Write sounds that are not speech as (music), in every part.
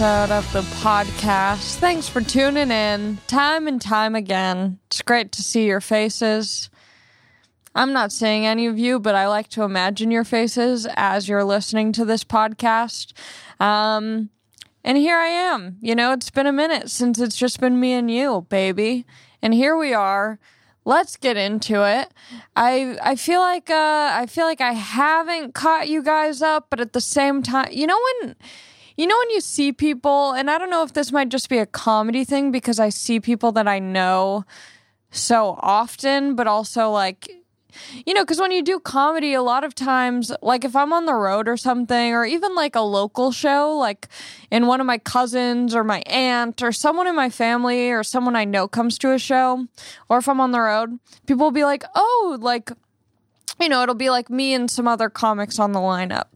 episode of the podcast. Thanks for tuning in time and time again. It's great to see your faces. I'm not seeing any of you, but I like to imagine your faces as you're listening to this podcast. Um, and here I am. You know, it's been a minute since it's just been me and you, baby. And here we are. Let's get into it. I I feel like uh I feel like I haven't caught you guys up, but at the same time, you know when you know when you see people and I don't know if this might just be a comedy thing because I see people that I know so often, but also like you know, because when you do comedy, a lot of times, like if I'm on the road or something, or even like a local show, like in one of my cousins or my aunt or someone in my family or someone I know comes to a show, or if I'm on the road, people will be like, oh, like, you know, it'll be like me and some other comics on the lineup.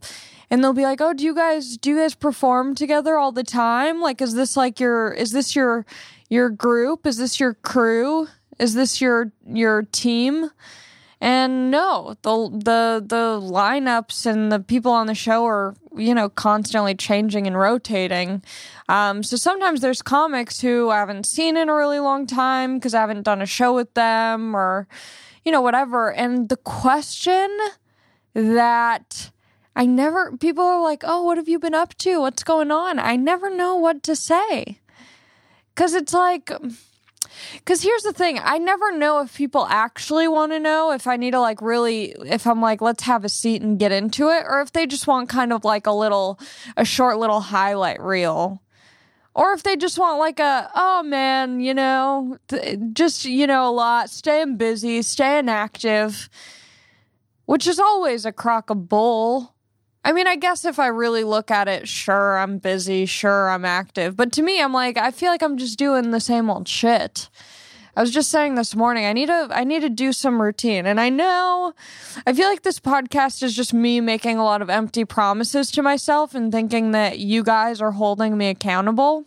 And they'll be like, "Oh, do you guys do you guys perform together all the time? Like is this like your is this your your group? Is this your crew? Is this your your team?" And no, the the the lineups and the people on the show are you know constantly changing and rotating. Um, so sometimes there's comics who I haven't seen in a really long time because I haven't done a show with them or you know whatever. And the question that I never people are like, "Oh, what have you been up to? What's going on?" I never know what to say. Cuz it's like cuz here's the thing, I never know if people actually want to know if I need to like really if I'm like, "Let's have a seat and get into it," or if they just want kind of like a little a short little highlight reel. Or if they just want like a, oh man, you know, th- just, you know, a lot, staying busy, staying active, which is always a crock of bull. I mean, I guess if I really look at it, sure, I'm busy, sure, I'm active. But to me, I'm like, I feel like I'm just doing the same old shit. I was just saying this morning, I need to I need to do some routine. And I know I feel like this podcast is just me making a lot of empty promises to myself and thinking that you guys are holding me accountable.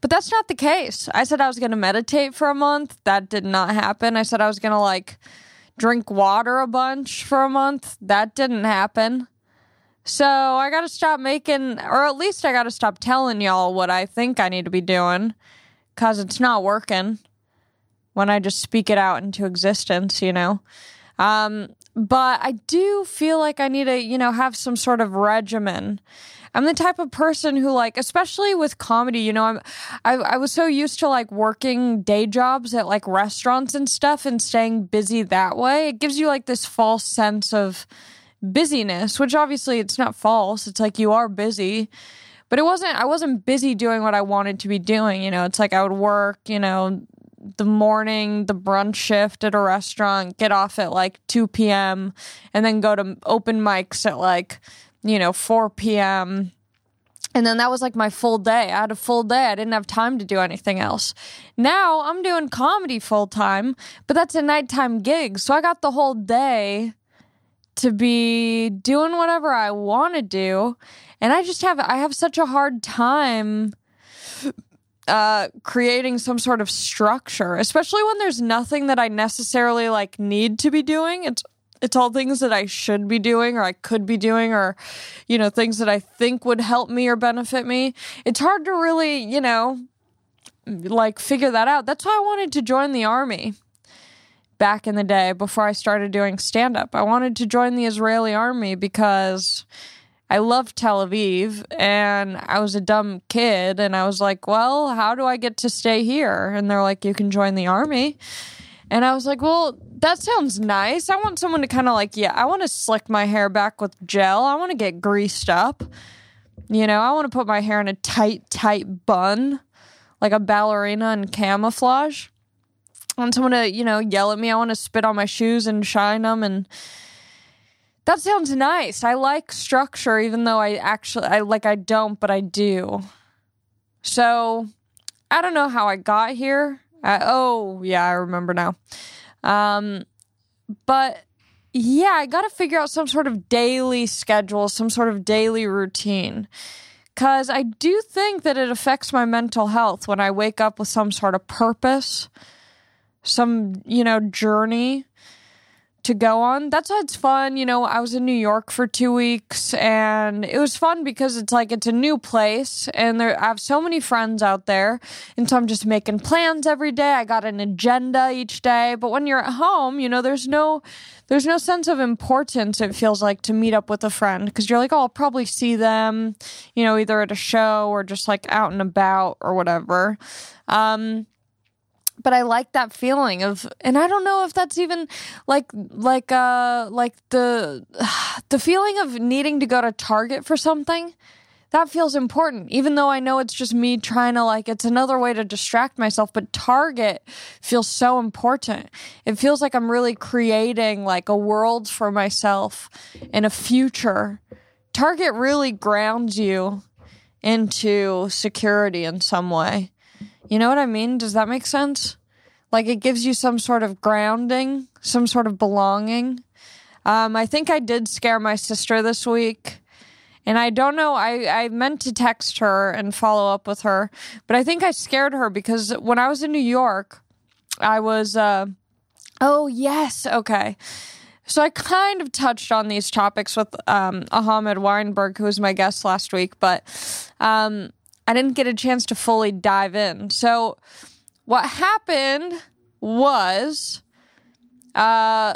But that's not the case. I said I was going to meditate for a month. That did not happen. I said I was going to like drink water a bunch for a month. That didn't happen. So I got to stop making, or at least I got to stop telling y'all what I think I need to be doing because it's not working when I just speak it out into existence, you know? Um, but I do feel like I need to, you know, have some sort of regimen. I'm the type of person who like, especially with comedy, you know, I'm, I, I was so used to like working day jobs at like restaurants and stuff and staying busy that way. It gives you like this false sense of busyness, which obviously it's not false. It's like you are busy. But it wasn't I wasn't busy doing what I wanted to be doing, you know. It's like I would work, you know, the morning, the brunch shift at a restaurant, get off at like 2 p.m., and then go to open mics at like, you know, 4 p.m. And then that was like my full day. I had a full day. I didn't have time to do anything else. Now I'm doing comedy full time, but that's a nighttime gig. So I got the whole day to be doing whatever I want to do. And I just have I have such a hard time uh creating some sort of structure, especially when there's nothing that I necessarily like need to be doing. It's it's all things that I should be doing or I could be doing or you know things that I think would help me or benefit me. It's hard to really, you know, like figure that out. That's why I wanted to join the army back in the day before I started doing stand up. I wanted to join the Israeli army because I loved Tel Aviv and I was a dumb kid and I was like, well, how do I get to stay here? And they're like, you can join the army. And I was like, well, that sounds nice. I want someone to kind of like, yeah, I want to slick my hair back with gel. I want to get greased up. You know, I want to put my hair in a tight, tight bun, like a ballerina in camouflage. I want someone to, you know, yell at me. I want to spit on my shoes and shine them. And that sounds nice. I like structure, even though I actually, I like, I don't, but I do. So I don't know how I got here. I, oh, yeah, I remember now. Um, but yeah, I got to figure out some sort of daily schedule, some sort of daily routine. Because I do think that it affects my mental health when I wake up with some sort of purpose some, you know, journey to go on. That's why it's fun. You know, I was in New York for two weeks and it was fun because it's like it's a new place and there I have so many friends out there. And so I'm just making plans every day. I got an agenda each day. But when you're at home, you know, there's no there's no sense of importance it feels like to meet up with a friend because you're like, oh, I'll probably see them, you know, either at a show or just like out and about or whatever. Um but I like that feeling of and I don't know if that's even like like uh like the (sighs) the feeling of needing to go to Target for something that feels important. Even though I know it's just me trying to like it's another way to distract myself but Target feels so important. It feels like I'm really creating like a world for myself in a future. Target really grounds you into security in some way you know what I mean? Does that make sense? Like it gives you some sort of grounding, some sort of belonging. Um, I think I did scare my sister this week. And I don't know, I, I meant to text her and follow up with her, but I think I scared her because when I was in New York, I was, uh, oh, yes, okay. So I kind of touched on these topics with um, Ahmed Weinberg, who was my guest last week, but um, I didn't get a chance to fully dive in. So what happened was uh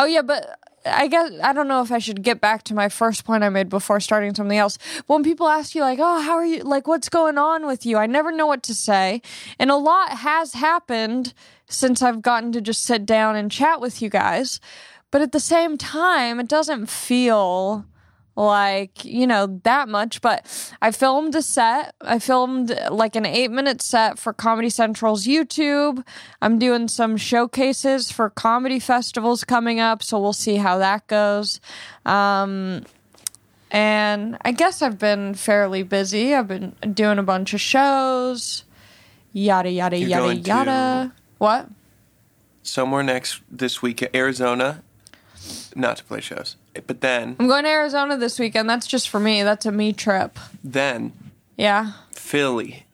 oh yeah, but I guess I don't know if I should get back to my first point I made before starting something else. When people ask you like, "Oh, how are you? Like what's going on with you?" I never know what to say. And a lot has happened since I've gotten to just sit down and chat with you guys. But at the same time, it doesn't feel like you know that much. But i filmed a set. I filmed like an eight minute set for comedy central's youtube. I'm doing some showcases for comedy festivals coming up so we'll see how that goes. Um, and i guess i've been fairly busy. I've been doing a bunch of shows. Yada yada You're yada yada. what? Somewhere next this week, Arizona, not to play shows, but then i'm going to arizona this weekend that's just for me that's a me trip then yeah Philly,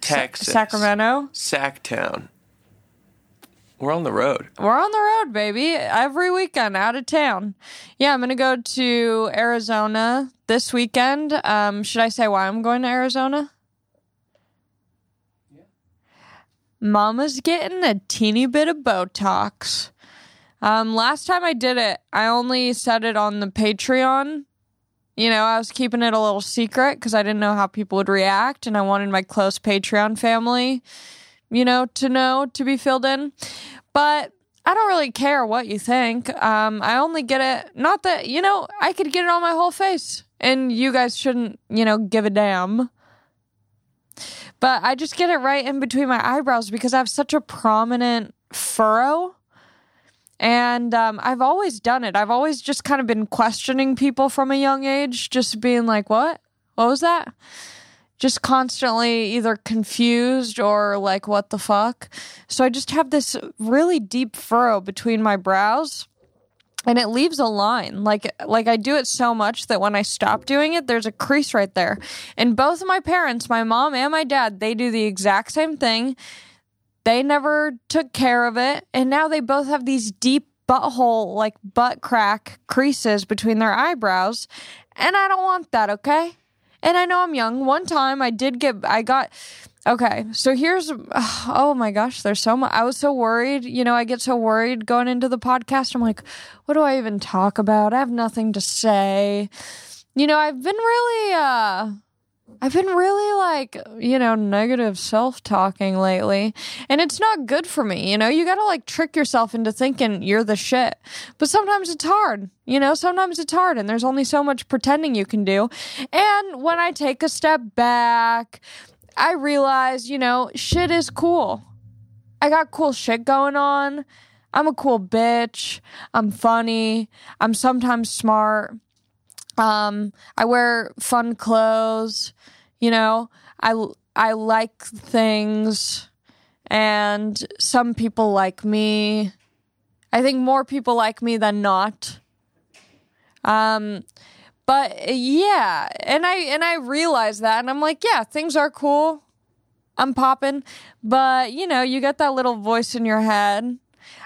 Texas, sacramento Sacktown. We're on the road. We're on the road, baby. Every weekend out of town. Yeah, I'm going to go to Arizona this weekend. Um, should I say why I'm going to Arizona? Mama's getting a teeny bit of Botox. Um, last time I did it, I only said it on the Patreon. You know, I was keeping it a little secret because I didn't know how people would react, and I wanted my close Patreon family, you know, to know to be filled in. But I don't really care what you think. Um, I only get it, not that, you know, I could get it on my whole face, and you guys shouldn't, you know, give a damn. But I just get it right in between my eyebrows because I have such a prominent furrow. And um, I've always done it. I've always just kind of been questioning people from a young age, just being like, what? What was that? Just constantly either confused or like, what the fuck? So I just have this really deep furrow between my brows and it leaves a line like like I do it so much that when I stop doing it there's a crease right there. And both of my parents, my mom and my dad, they do the exact same thing. They never took care of it and now they both have these deep butthole like butt crack creases between their eyebrows and I don't want that, okay? And I know I'm young. One time I did get I got Okay, so here's (sighs) oh my gosh, there's so much. I was so worried. You know, I get so worried going into the podcast. I'm like, what do I even talk about? I have nothing to say. You know, I've been really uh I've been really like, you know, negative self-talking lately, and it's not good for me. You know, you got to like trick yourself into thinking you're the shit. But sometimes it's hard. You know, sometimes it's hard and there's only so much pretending you can do. And when I take a step back, I realize, you know, shit is cool. I got cool shit going on. I'm a cool bitch. I'm funny. I'm sometimes smart. Um, I wear fun clothes. You know, I I like things, and some people like me. I think more people like me than not. Um, but yeah, and I and I realize that, and I'm like, yeah, things are cool. I'm popping, but you know, you get that little voice in your head.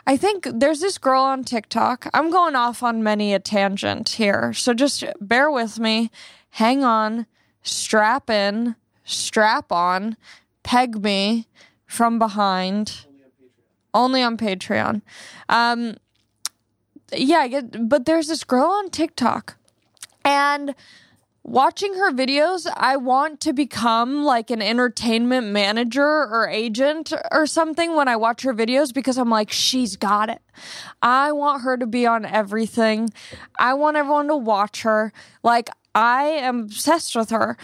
I think there's this girl on TikTok. I'm going off on many a tangent here. So just bear with me. Hang on. Strap in. Strap on. Peg me from behind. Only on Patreon. Um, yeah, but there's this girl on TikTok and watching her videos, I want to become like an entertainment manager or agent or something when I watch her videos because I'm like, she's got it. I want her to be on everything. I want everyone to watch her. Like, I am obsessed with her.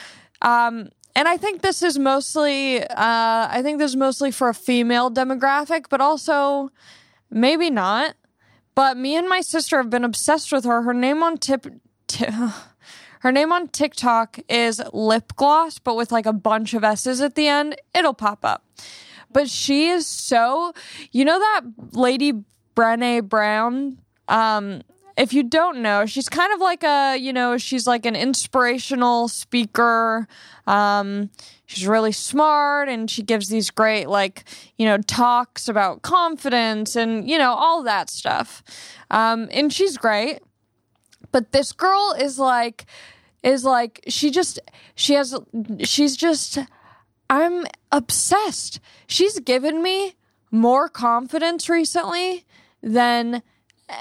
Um, and I think this is mostly, uh, I think this is mostly for a female demographic, but also maybe not. But me and my sister have been obsessed with her. Her name on tip, tip (laughs) her name on TikTok is Lip Gloss, but with like a bunch of S's at the end. It'll pop up. But she is so, you know that lady Brene Brown. Um, if you don't know, she's kind of like a, you know, she's like an inspirational speaker. Um, she's really smart and she gives these great, like, you know, talks about confidence and, you know, all that stuff. Um, and she's great. But this girl is like, is like, she just, she has, she's just, I'm obsessed. She's given me more confidence recently than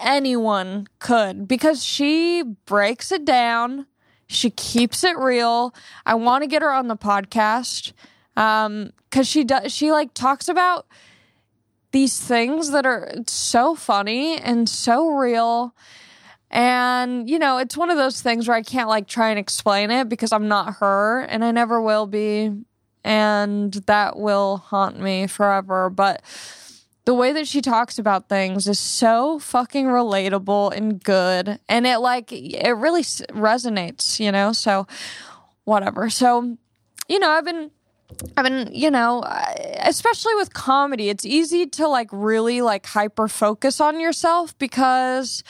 anyone could because she breaks it down. She keeps it real. I want to get her on the podcast um cuz she does she like talks about these things that are so funny and so real. And you know, it's one of those things where I can't like try and explain it because I'm not her and I never will be. And that will haunt me forever, but the way that she talks about things is so fucking relatable and good. And it like it really resonates you know? So whatever. So you know i've been i've been you know especially with comedy it's easy to like really like hyper focus on yourself because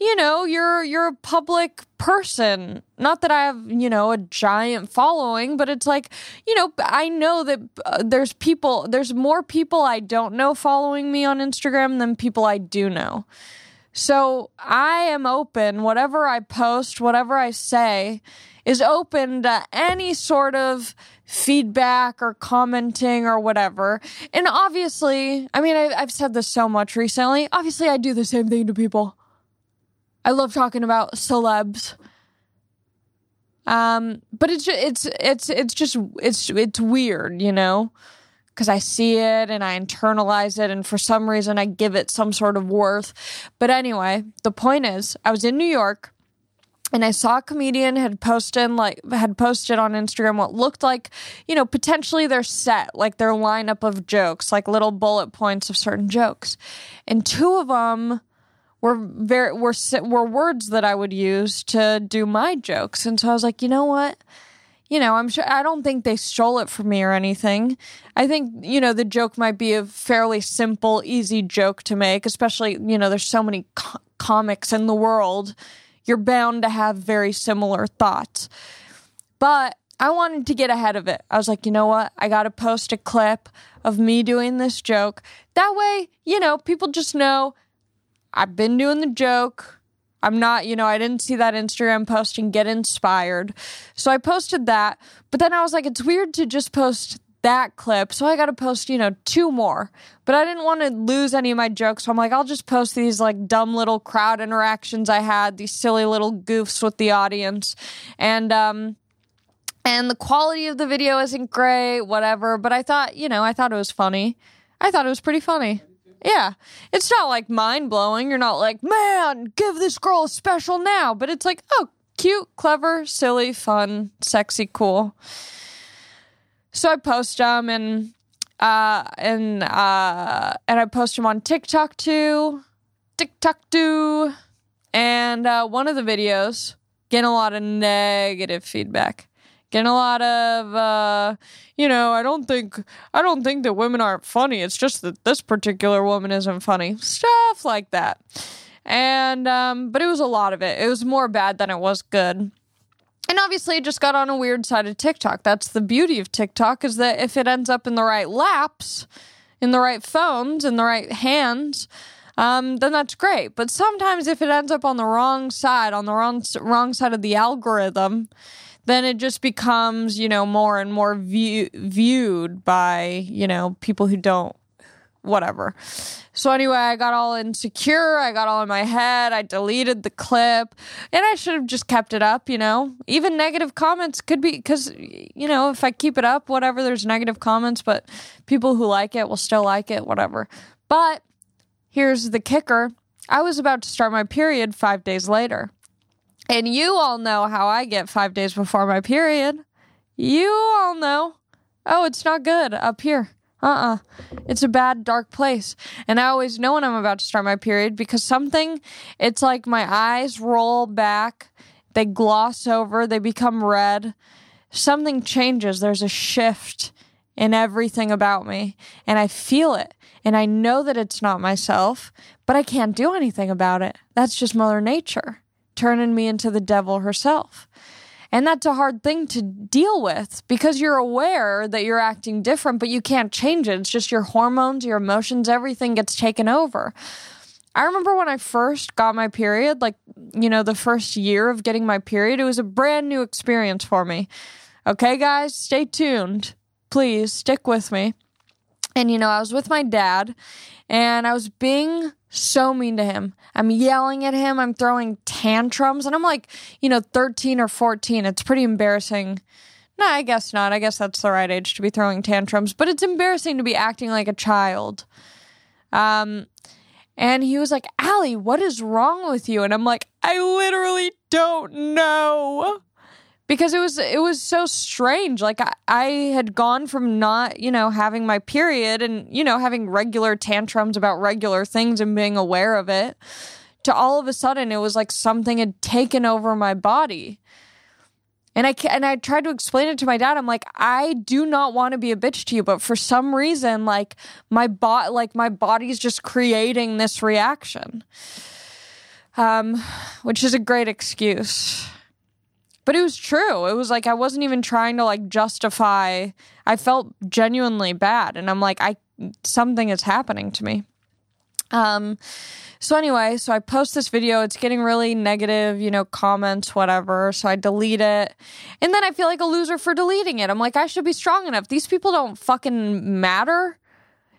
you know, you're you're a public person. Not that I have, you know, a giant following, but it's like, you know, I know that uh, there's people, there's more people I don't know following me on Instagram than people I do know. So I am open. Whatever I post, whatever I say, is open to any sort of feedback or commenting or whatever. And obviously, I mean, I, I've said this so much recently. Obviously, I do the same thing to people. I love talking about celebs. Um, but it's it's it's it's just it's it's weird, you know, because I see it and I internalize it, and for some reason I give it some sort of worth. But anyway, the point is, I was in New York and I saw a comedian had posted like had posted on Instagram what looked like, you know, potentially their set, like their lineup of jokes, like little bullet points of certain jokes. And two of them were very were were words that I would use to do my jokes. And so I was like, you know what? You know, I'm sure I don't think they stole it from me or anything. I think, you know, the joke might be a fairly simple, easy joke to make, especially, you know, there's so many co- comics in the world. You're bound to have very similar thoughts. But I wanted to get ahead of it. I was like, you know what? I got to post a clip of me doing this joke. That way, you know, people just know I've been doing the joke. I'm not, you know, I didn't see that Instagram post and get inspired. So I posted that. But then I was like, it's weird to just post that clip. So I got to post, you know, two more. But I didn't want to lose any of my jokes. So I'm like, I'll just post these like dumb little crowd interactions I had, these silly little goofs with the audience. And, um, and the quality of the video isn't great, whatever. But I thought, you know, I thought it was funny. I thought it was pretty funny. Yeah. It's not like mind blowing. You're not like, man, give this girl a special now. But it's like, oh, cute, clever, silly, fun, sexy, cool. So I post them and uh and uh and I post them on TikTok too. TikTok too. And uh one of the videos getting a lot of negative feedback getting a lot of uh, you know i don't think i don't think that women aren't funny. It's just that this particular woman isn't funny. Stuff like that. And um, but it was a lot of it. It was more bad than it was good. And obviously it just got on a weird side of tiktok. That's the beauty of tiktok is that if it ends up in the right laps in the right phones, in the right hands, um, then that's great. But sometimes if it ends up on the wrong side, on the wrong wrong side of the algorithm, then it just becomes you know more and more view, viewed by you know people who don't whatever. So anyway, I got all insecure. I got all in my head. I deleted the clip, and I should have just kept it up. You know, even negative comments could be because you know if I keep it up, whatever. There's negative comments, but people who like it will still like it, whatever. But here's the kicker: I was about to start my period five days later, and you all know how I get five days before my period. You all know. Oh, it's not good up here uh uh It's a bad, dark place. And I always know when I'm about to start my period because something, it's like my eyes roll back, they gloss over, they become red. Something changes. There's a shift in everything about me. And I feel it. And I know that it's not myself, but I can't do anything about it. That's just Mother Nature turning me into the devil herself. And that's a hard thing to deal with because you're aware that you're acting different, but you can't change it. It's just your hormones, your emotions, everything gets taken over. I remember when I first got my period, like, you know, the first year of getting my period, it was a brand new experience for me. Okay, guys, stay tuned. Please stick with me. And, you know, I was with my dad and I was being so mean to him. I'm yelling at him. I'm throwing tantrums. And I'm like, you know, 13 or 14. It's pretty embarrassing. No, I guess not. I guess that's the right age to be throwing tantrums. But it's embarrassing to be acting like a child. Um, and he was like, Allie, what is wrong with you? And I'm like, I literally don't know because it was it was so strange like I, I had gone from not you know having my period and you know having regular tantrums about regular things and being aware of it to all of a sudden it was like something had taken over my body and I and I tried to explain it to my dad. I'm like, I do not want to be a bitch to you, but for some reason, like my bot, like my body's just creating this reaction, um, which is a great excuse. But it was true. It was like I wasn't even trying to like justify. I felt genuinely bad and I'm like I something is happening to me. Um so anyway, so I post this video, it's getting really negative, you know, comments, whatever. So I delete it. And then I feel like a loser for deleting it. I'm like, I should be strong enough. These people don't fucking matter.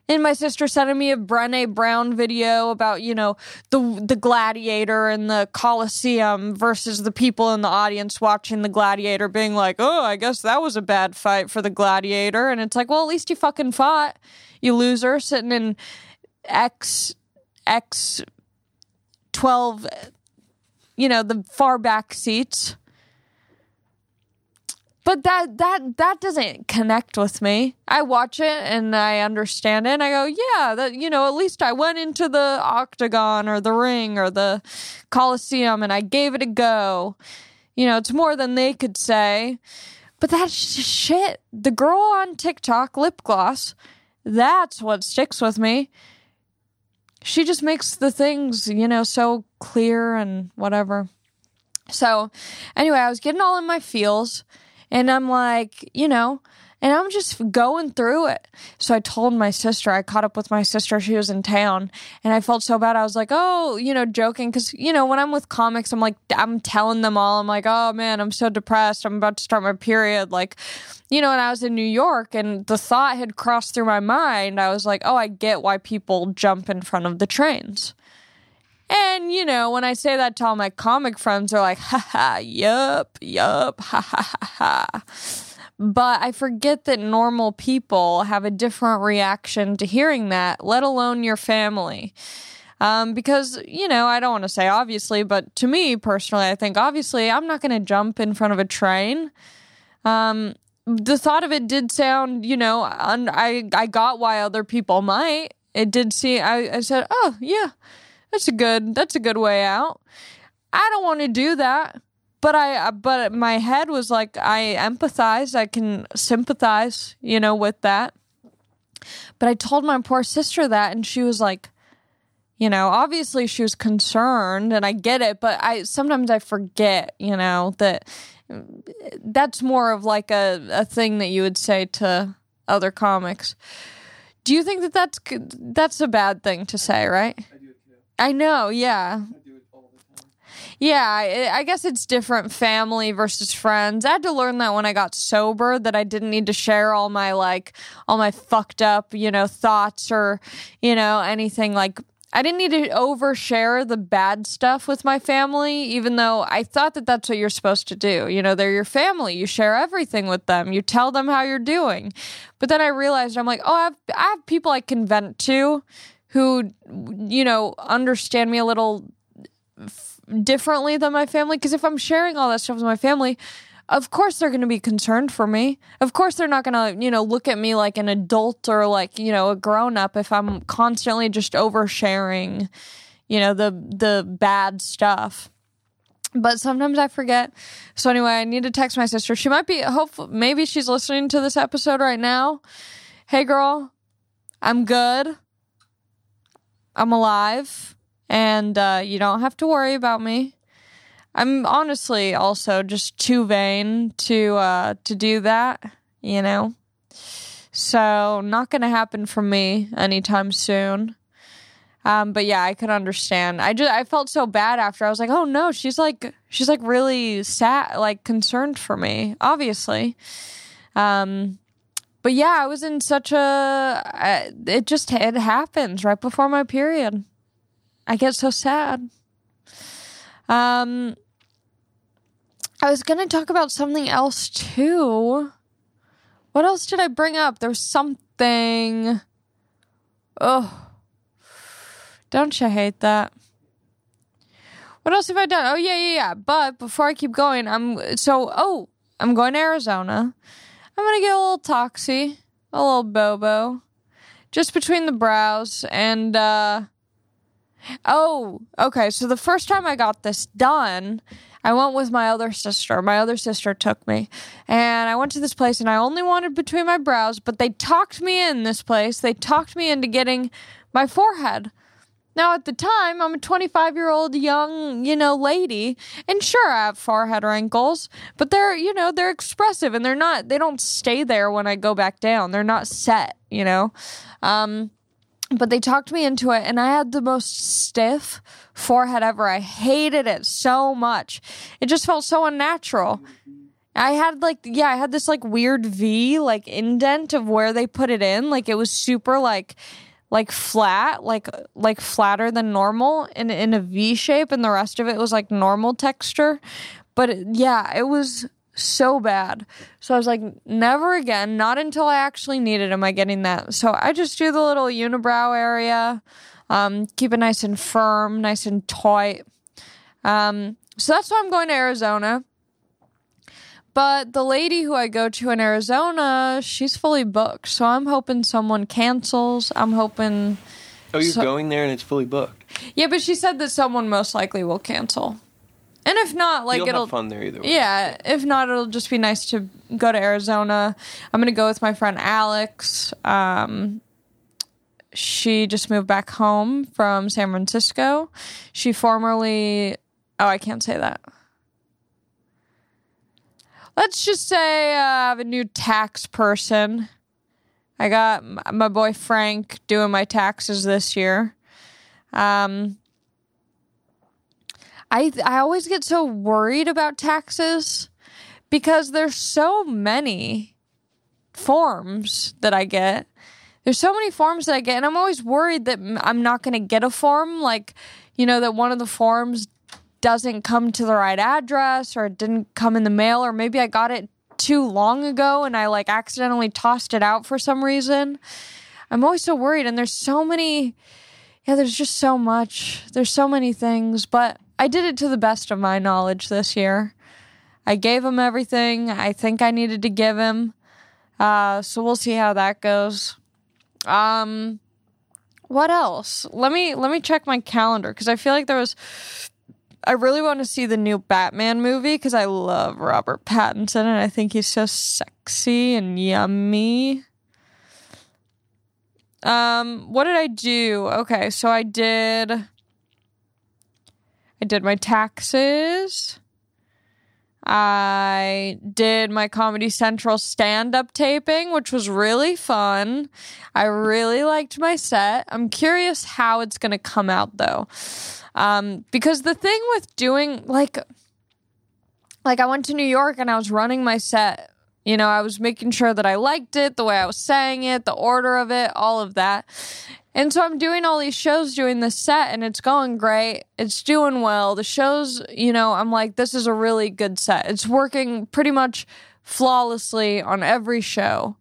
And my sister sending me a Brene Brown video about, you know, the the gladiator and the Colosseum versus the people in the audience watching the gladiator being like, "Oh, I guess that was a bad fight for the gladiator." And it's like, "Well, at least you fucking fought, you loser, sitting in X X 12 you know, the far back seats." But that that that doesn't connect with me. I watch it and I understand it and I go, yeah, that you know, at least I went into the octagon or the ring or the coliseum and I gave it a go. You know, it's more than they could say. But that's shit. The girl on TikTok, lip gloss, that's what sticks with me. She just makes the things, you know, so clear and whatever. So, anyway, I was getting all in my feels and I'm like, you know, and I'm just going through it. So I told my sister, I caught up with my sister. She was in town and I felt so bad. I was like, oh, you know, joking. Cause, you know, when I'm with comics, I'm like, I'm telling them all, I'm like, oh man, I'm so depressed. I'm about to start my period. Like, you know, and I was in New York and the thought had crossed through my mind. I was like, oh, I get why people jump in front of the trains. And, you know, when I say that to all my comic friends, they're like, ha ha, yup, yup, ha ha ha ha. But I forget that normal people have a different reaction to hearing that, let alone your family. Um, because, you know, I don't want to say obviously, but to me personally, I think obviously I'm not going to jump in front of a train. Um, the thought of it did sound, you know, un- I, I got why other people might. It did seem, I, I said, oh, yeah that's a good that's a good way out. I don't want to do that. But I uh, but my head was like I empathize, I can sympathize, you know, with that. But I told my poor sister that and she was like you know, obviously she was concerned and I get it, but I sometimes I forget, you know, that that's more of like a, a thing that you would say to other comics. Do you think that that's that's a bad thing to say, right? I do it too. I know, yeah. I do it all the time. Yeah, I, I guess it's different family versus friends. I had to learn that when I got sober that I didn't need to share all my like all my fucked up, you know, thoughts or, you know, anything like I didn't need to overshare the bad stuff with my family, even though I thought that that's what you're supposed to do. You know, they're your family. You share everything with them. You tell them how you're doing. But then I realized I'm like, oh, I have, I have people I can vent to who, you know, understand me a little differently than my family because if I'm sharing all that stuff with my family, of course they're going to be concerned for me. Of course they're not going to, you know, look at me like an adult or like, you know, a grown up if I'm constantly just oversharing, you know, the the bad stuff. But sometimes I forget. So anyway, I need to text my sister. She might be hopefully maybe she's listening to this episode right now. Hey girl, I'm good. I'm alive and uh, you don't have to worry about me. I'm honestly also just too vain to uh, to do that, you know. So not gonna happen for me anytime soon. Um, but yeah, I could understand. I just I felt so bad after. I was like, oh no, she's like she's like really sad, like concerned for me. Obviously. Um, but yeah, I was in such a. It just it happens right before my period. I get so sad. Um, I was gonna talk about something else too. What else did I bring up? There's something. Oh, don't you hate that? What else have I done? Oh yeah, yeah, yeah. But before I keep going, I'm so. Oh, I'm going to Arizona. I'm gonna get a little toxy, a little bobo, just between the brows and. uh Oh, okay. So the first time I got this done, I went with my other sister. My other sister took me. And I went to this place and I only wanted between my brows, but they talked me in this place. They talked me into getting my forehead. Now, at the time, I'm a 25 year old young, you know, lady, and sure, I have forehead wrinkles, but they're, you know, they're expressive and they're not, they don't stay there when I go back down. They're not set, you know. Um, but they talked me into it and I had the most stiff forehead ever. I hated it so much. It just felt so unnatural. I had like yeah, I had this like weird V like indent of where they put it in. Like it was super like like flat, like like flatter than normal in in a V shape and the rest of it was like normal texture. But it- yeah, it was so bad. So I was like, never again. Not until I actually need it am I getting that. So I just do the little unibrow area, um, keep it nice and firm, nice and tight. Um, so that's why I'm going to Arizona. But the lady who I go to in Arizona, she's fully booked. So I'm hoping someone cancels. I'm hoping. Oh, you're So- going there and it's fully booked. Yeah, but she said that someone most likely will cancel. And if not, like You'll it'll have fun there either way. yeah, if not, it'll just be nice to go to Arizona. I'm gonna go with my friend Alex. Um, she just moved back home from San Francisco. She formerly, oh, I can't say that. Let's just say uh, I have a new tax person. I got my boy Frank doing my taxes this year. Um, I I always get so worried about taxes because there's so many forms that I get. There's so many forms that I get, and I'm always worried that I'm not going to get a form. Like, you know, that one of the forms doesn't come to the right address, or it didn't come in the mail, or maybe I got it too long ago and I like accidentally tossed it out for some reason. I'm always so worried, and there's so many yeah, there's just so much. There's so many things, but I did it to the best of my knowledge this year. I gave him everything I think I needed to give him. Uh, so we'll see how that goes. Um, what else? Let me let me check my calendar because I feel like there was. I really want to see the new Batman movie because I love Robert Pattinson and I think he's so sexy and yummy. Um, what did I do? Okay, so I did I did my taxes. I did my Comedy Central stand up taping, which was really fun. I really liked my set. I'm curious how it's going to come out though. Um, because the thing with doing like, like I went to New York and I was running my set. You know, I was making sure that I liked it, the way I was saying it, the order of it, all of that. And so I'm doing all these shows doing this set and it's going great. It's doing well. The shows, you know, I'm like, this is a really good set. It's working pretty much flawlessly on every show.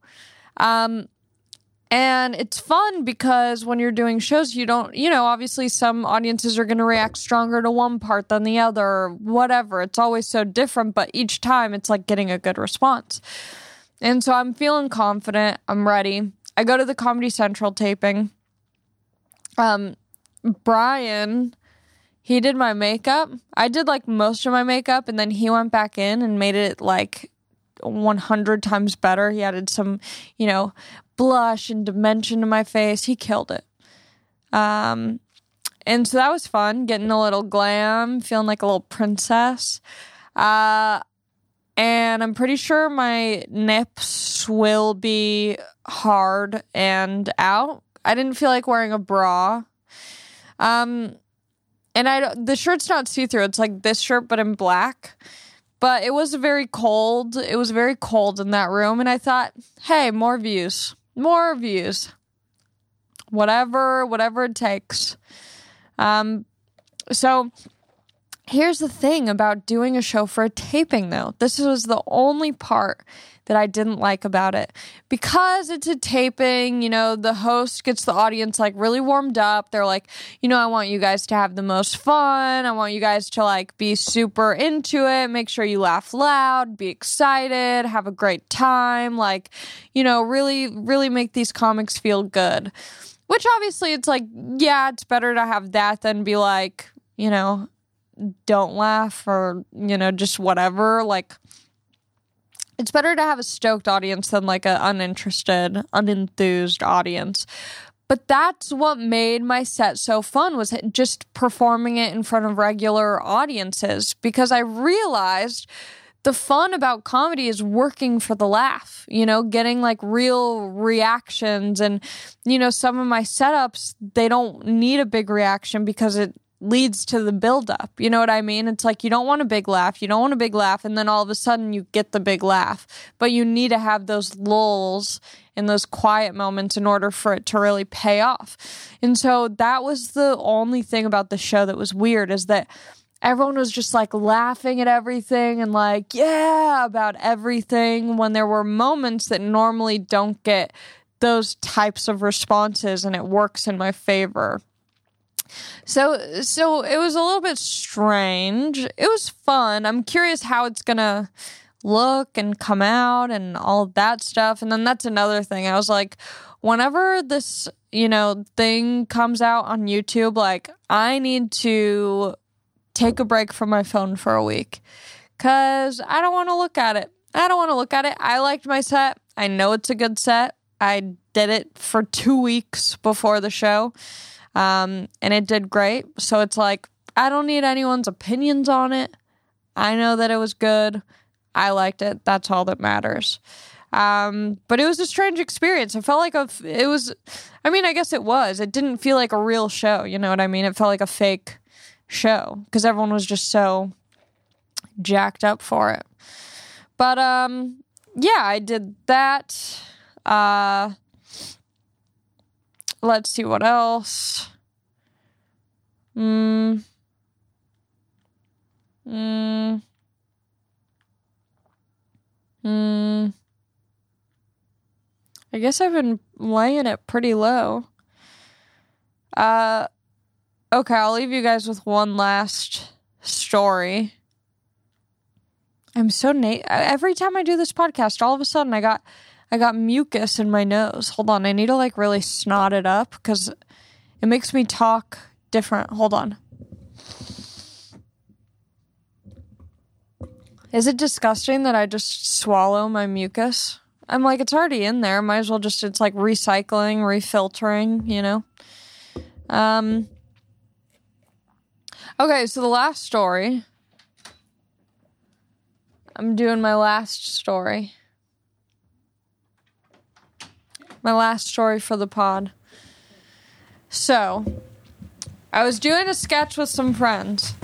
Um, and it's fun because when you're doing shows, you don't, you know, obviously some audiences are going to react stronger to one part than the other, or whatever. It's always so different, but each time it's like getting a good response. And so I'm feeling confident. I'm ready. I go to the Comedy Central taping um Brian he did my makeup. I did like most of my makeup and then he went back in and made it like 100 times better. He added some, you know, blush and dimension to my face. He killed it. Um and so that was fun, getting a little glam, feeling like a little princess. Uh and I'm pretty sure my nips will be hard and out I didn't feel like wearing a bra. Um, and I the shirt's not see through. It's like this shirt, but in black. But it was very cold. It was very cold in that room, and I thought, hey, more views, more views, whatever, whatever it takes. Um, so here's the thing about doing a show for a taping, though. This was the only part that I didn't like about it. Because it's a taping, you know, the host gets the audience like really warmed up. They're like, you know, I want you guys to have the most fun. I want you guys to like be super into it. Make sure you laugh loud, be excited, have a great time. Like, you know, really, really make these comics feel good. Which obviously it's like, yeah, it's better to have that than be like, you know, don't laugh or, you know, just whatever. Like, it's better to have a stoked audience than like an uninterested, unenthused audience. But that's what made my set so fun was just performing it in front of regular audiences because I realized the fun about comedy is working for the laugh, you know, getting like real reactions and you know some of my setups they don't need a big reaction because it leads to the buildup. You know what I mean? It's like you don't want a big laugh, you don't want a big laugh, and then all of a sudden you get the big laugh. But you need to have those lulls in those quiet moments in order for it to really pay off. And so that was the only thing about the show that was weird is that everyone was just like laughing at everything and like, yeah, about everything when there were moments that normally don't get those types of responses and it works in my favor. So so it was a little bit strange. It was fun. I'm curious how it's gonna look and come out and all that stuff. And then that's another thing. I was like, whenever this, you know, thing comes out on YouTube, like I need to take a break from my phone for a week. Cause I don't want to look at it. I don't want to look at it. I liked my set. I know it's a good set. I did it for two weeks before the show. Um, and it did great. So it's like, I don't need anyone's opinions on it. I know that it was good. I liked it. That's all that matters. Um, but it was a strange experience. It felt like a, it was, I mean, I guess it was. It didn't feel like a real show. You know what I mean? It felt like a fake show because everyone was just so jacked up for it. But, um, yeah, I did that. Uh, Let's see what else. Mm. Mm. Mm. I guess I've been laying it pretty low. Uh okay, I'll leave you guys with one last story. I'm so na- every time I do this podcast, all of a sudden I got I got mucus in my nose. Hold on, I need to like really snot it up because it makes me talk different. Hold on. Is it disgusting that I just swallow my mucus? I'm like, it's already in there. Might as well just, it's like recycling, refiltering, you know? Um, okay, so the last story I'm doing my last story. My last story for the pod. So, I was doing a sketch with some friends.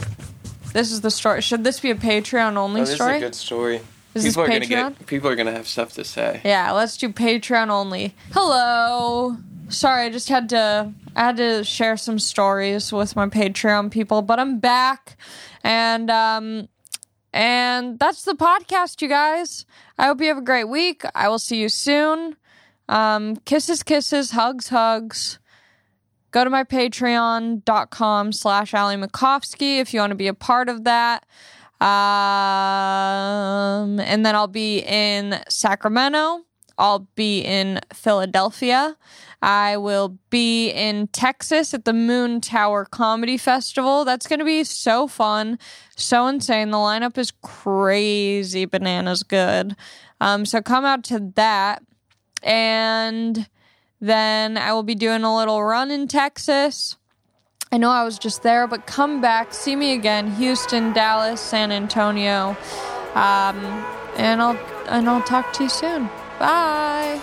This is the story. Should this be a Patreon only Oh, this story? is a good story. Is people this are gonna get people are gonna have stuff to say. Yeah, let's do Patreon only. Hello. Sorry, I just had to I had to share some stories with my Patreon people, but I'm back and um and that's the podcast, you guys. I hope you have a great week. I will see you soon. Um kisses, kisses, hugs, hugs. Go to my patreon.com slash Ali Macofsky if you want to be a part of that. Um, and then I'll be in Sacramento. I'll be in Philadelphia. I will be in Texas at the Moontower Comedy Festival. That's going to be so fun, so insane. The lineup is crazy, bananas good. Um, so come out to that. And then I will be doing a little run in Texas. I know I was just there, but come back, see me again, Houston, Dallas, San Antonio, um, and I'll and I'll talk to you soon. Bye.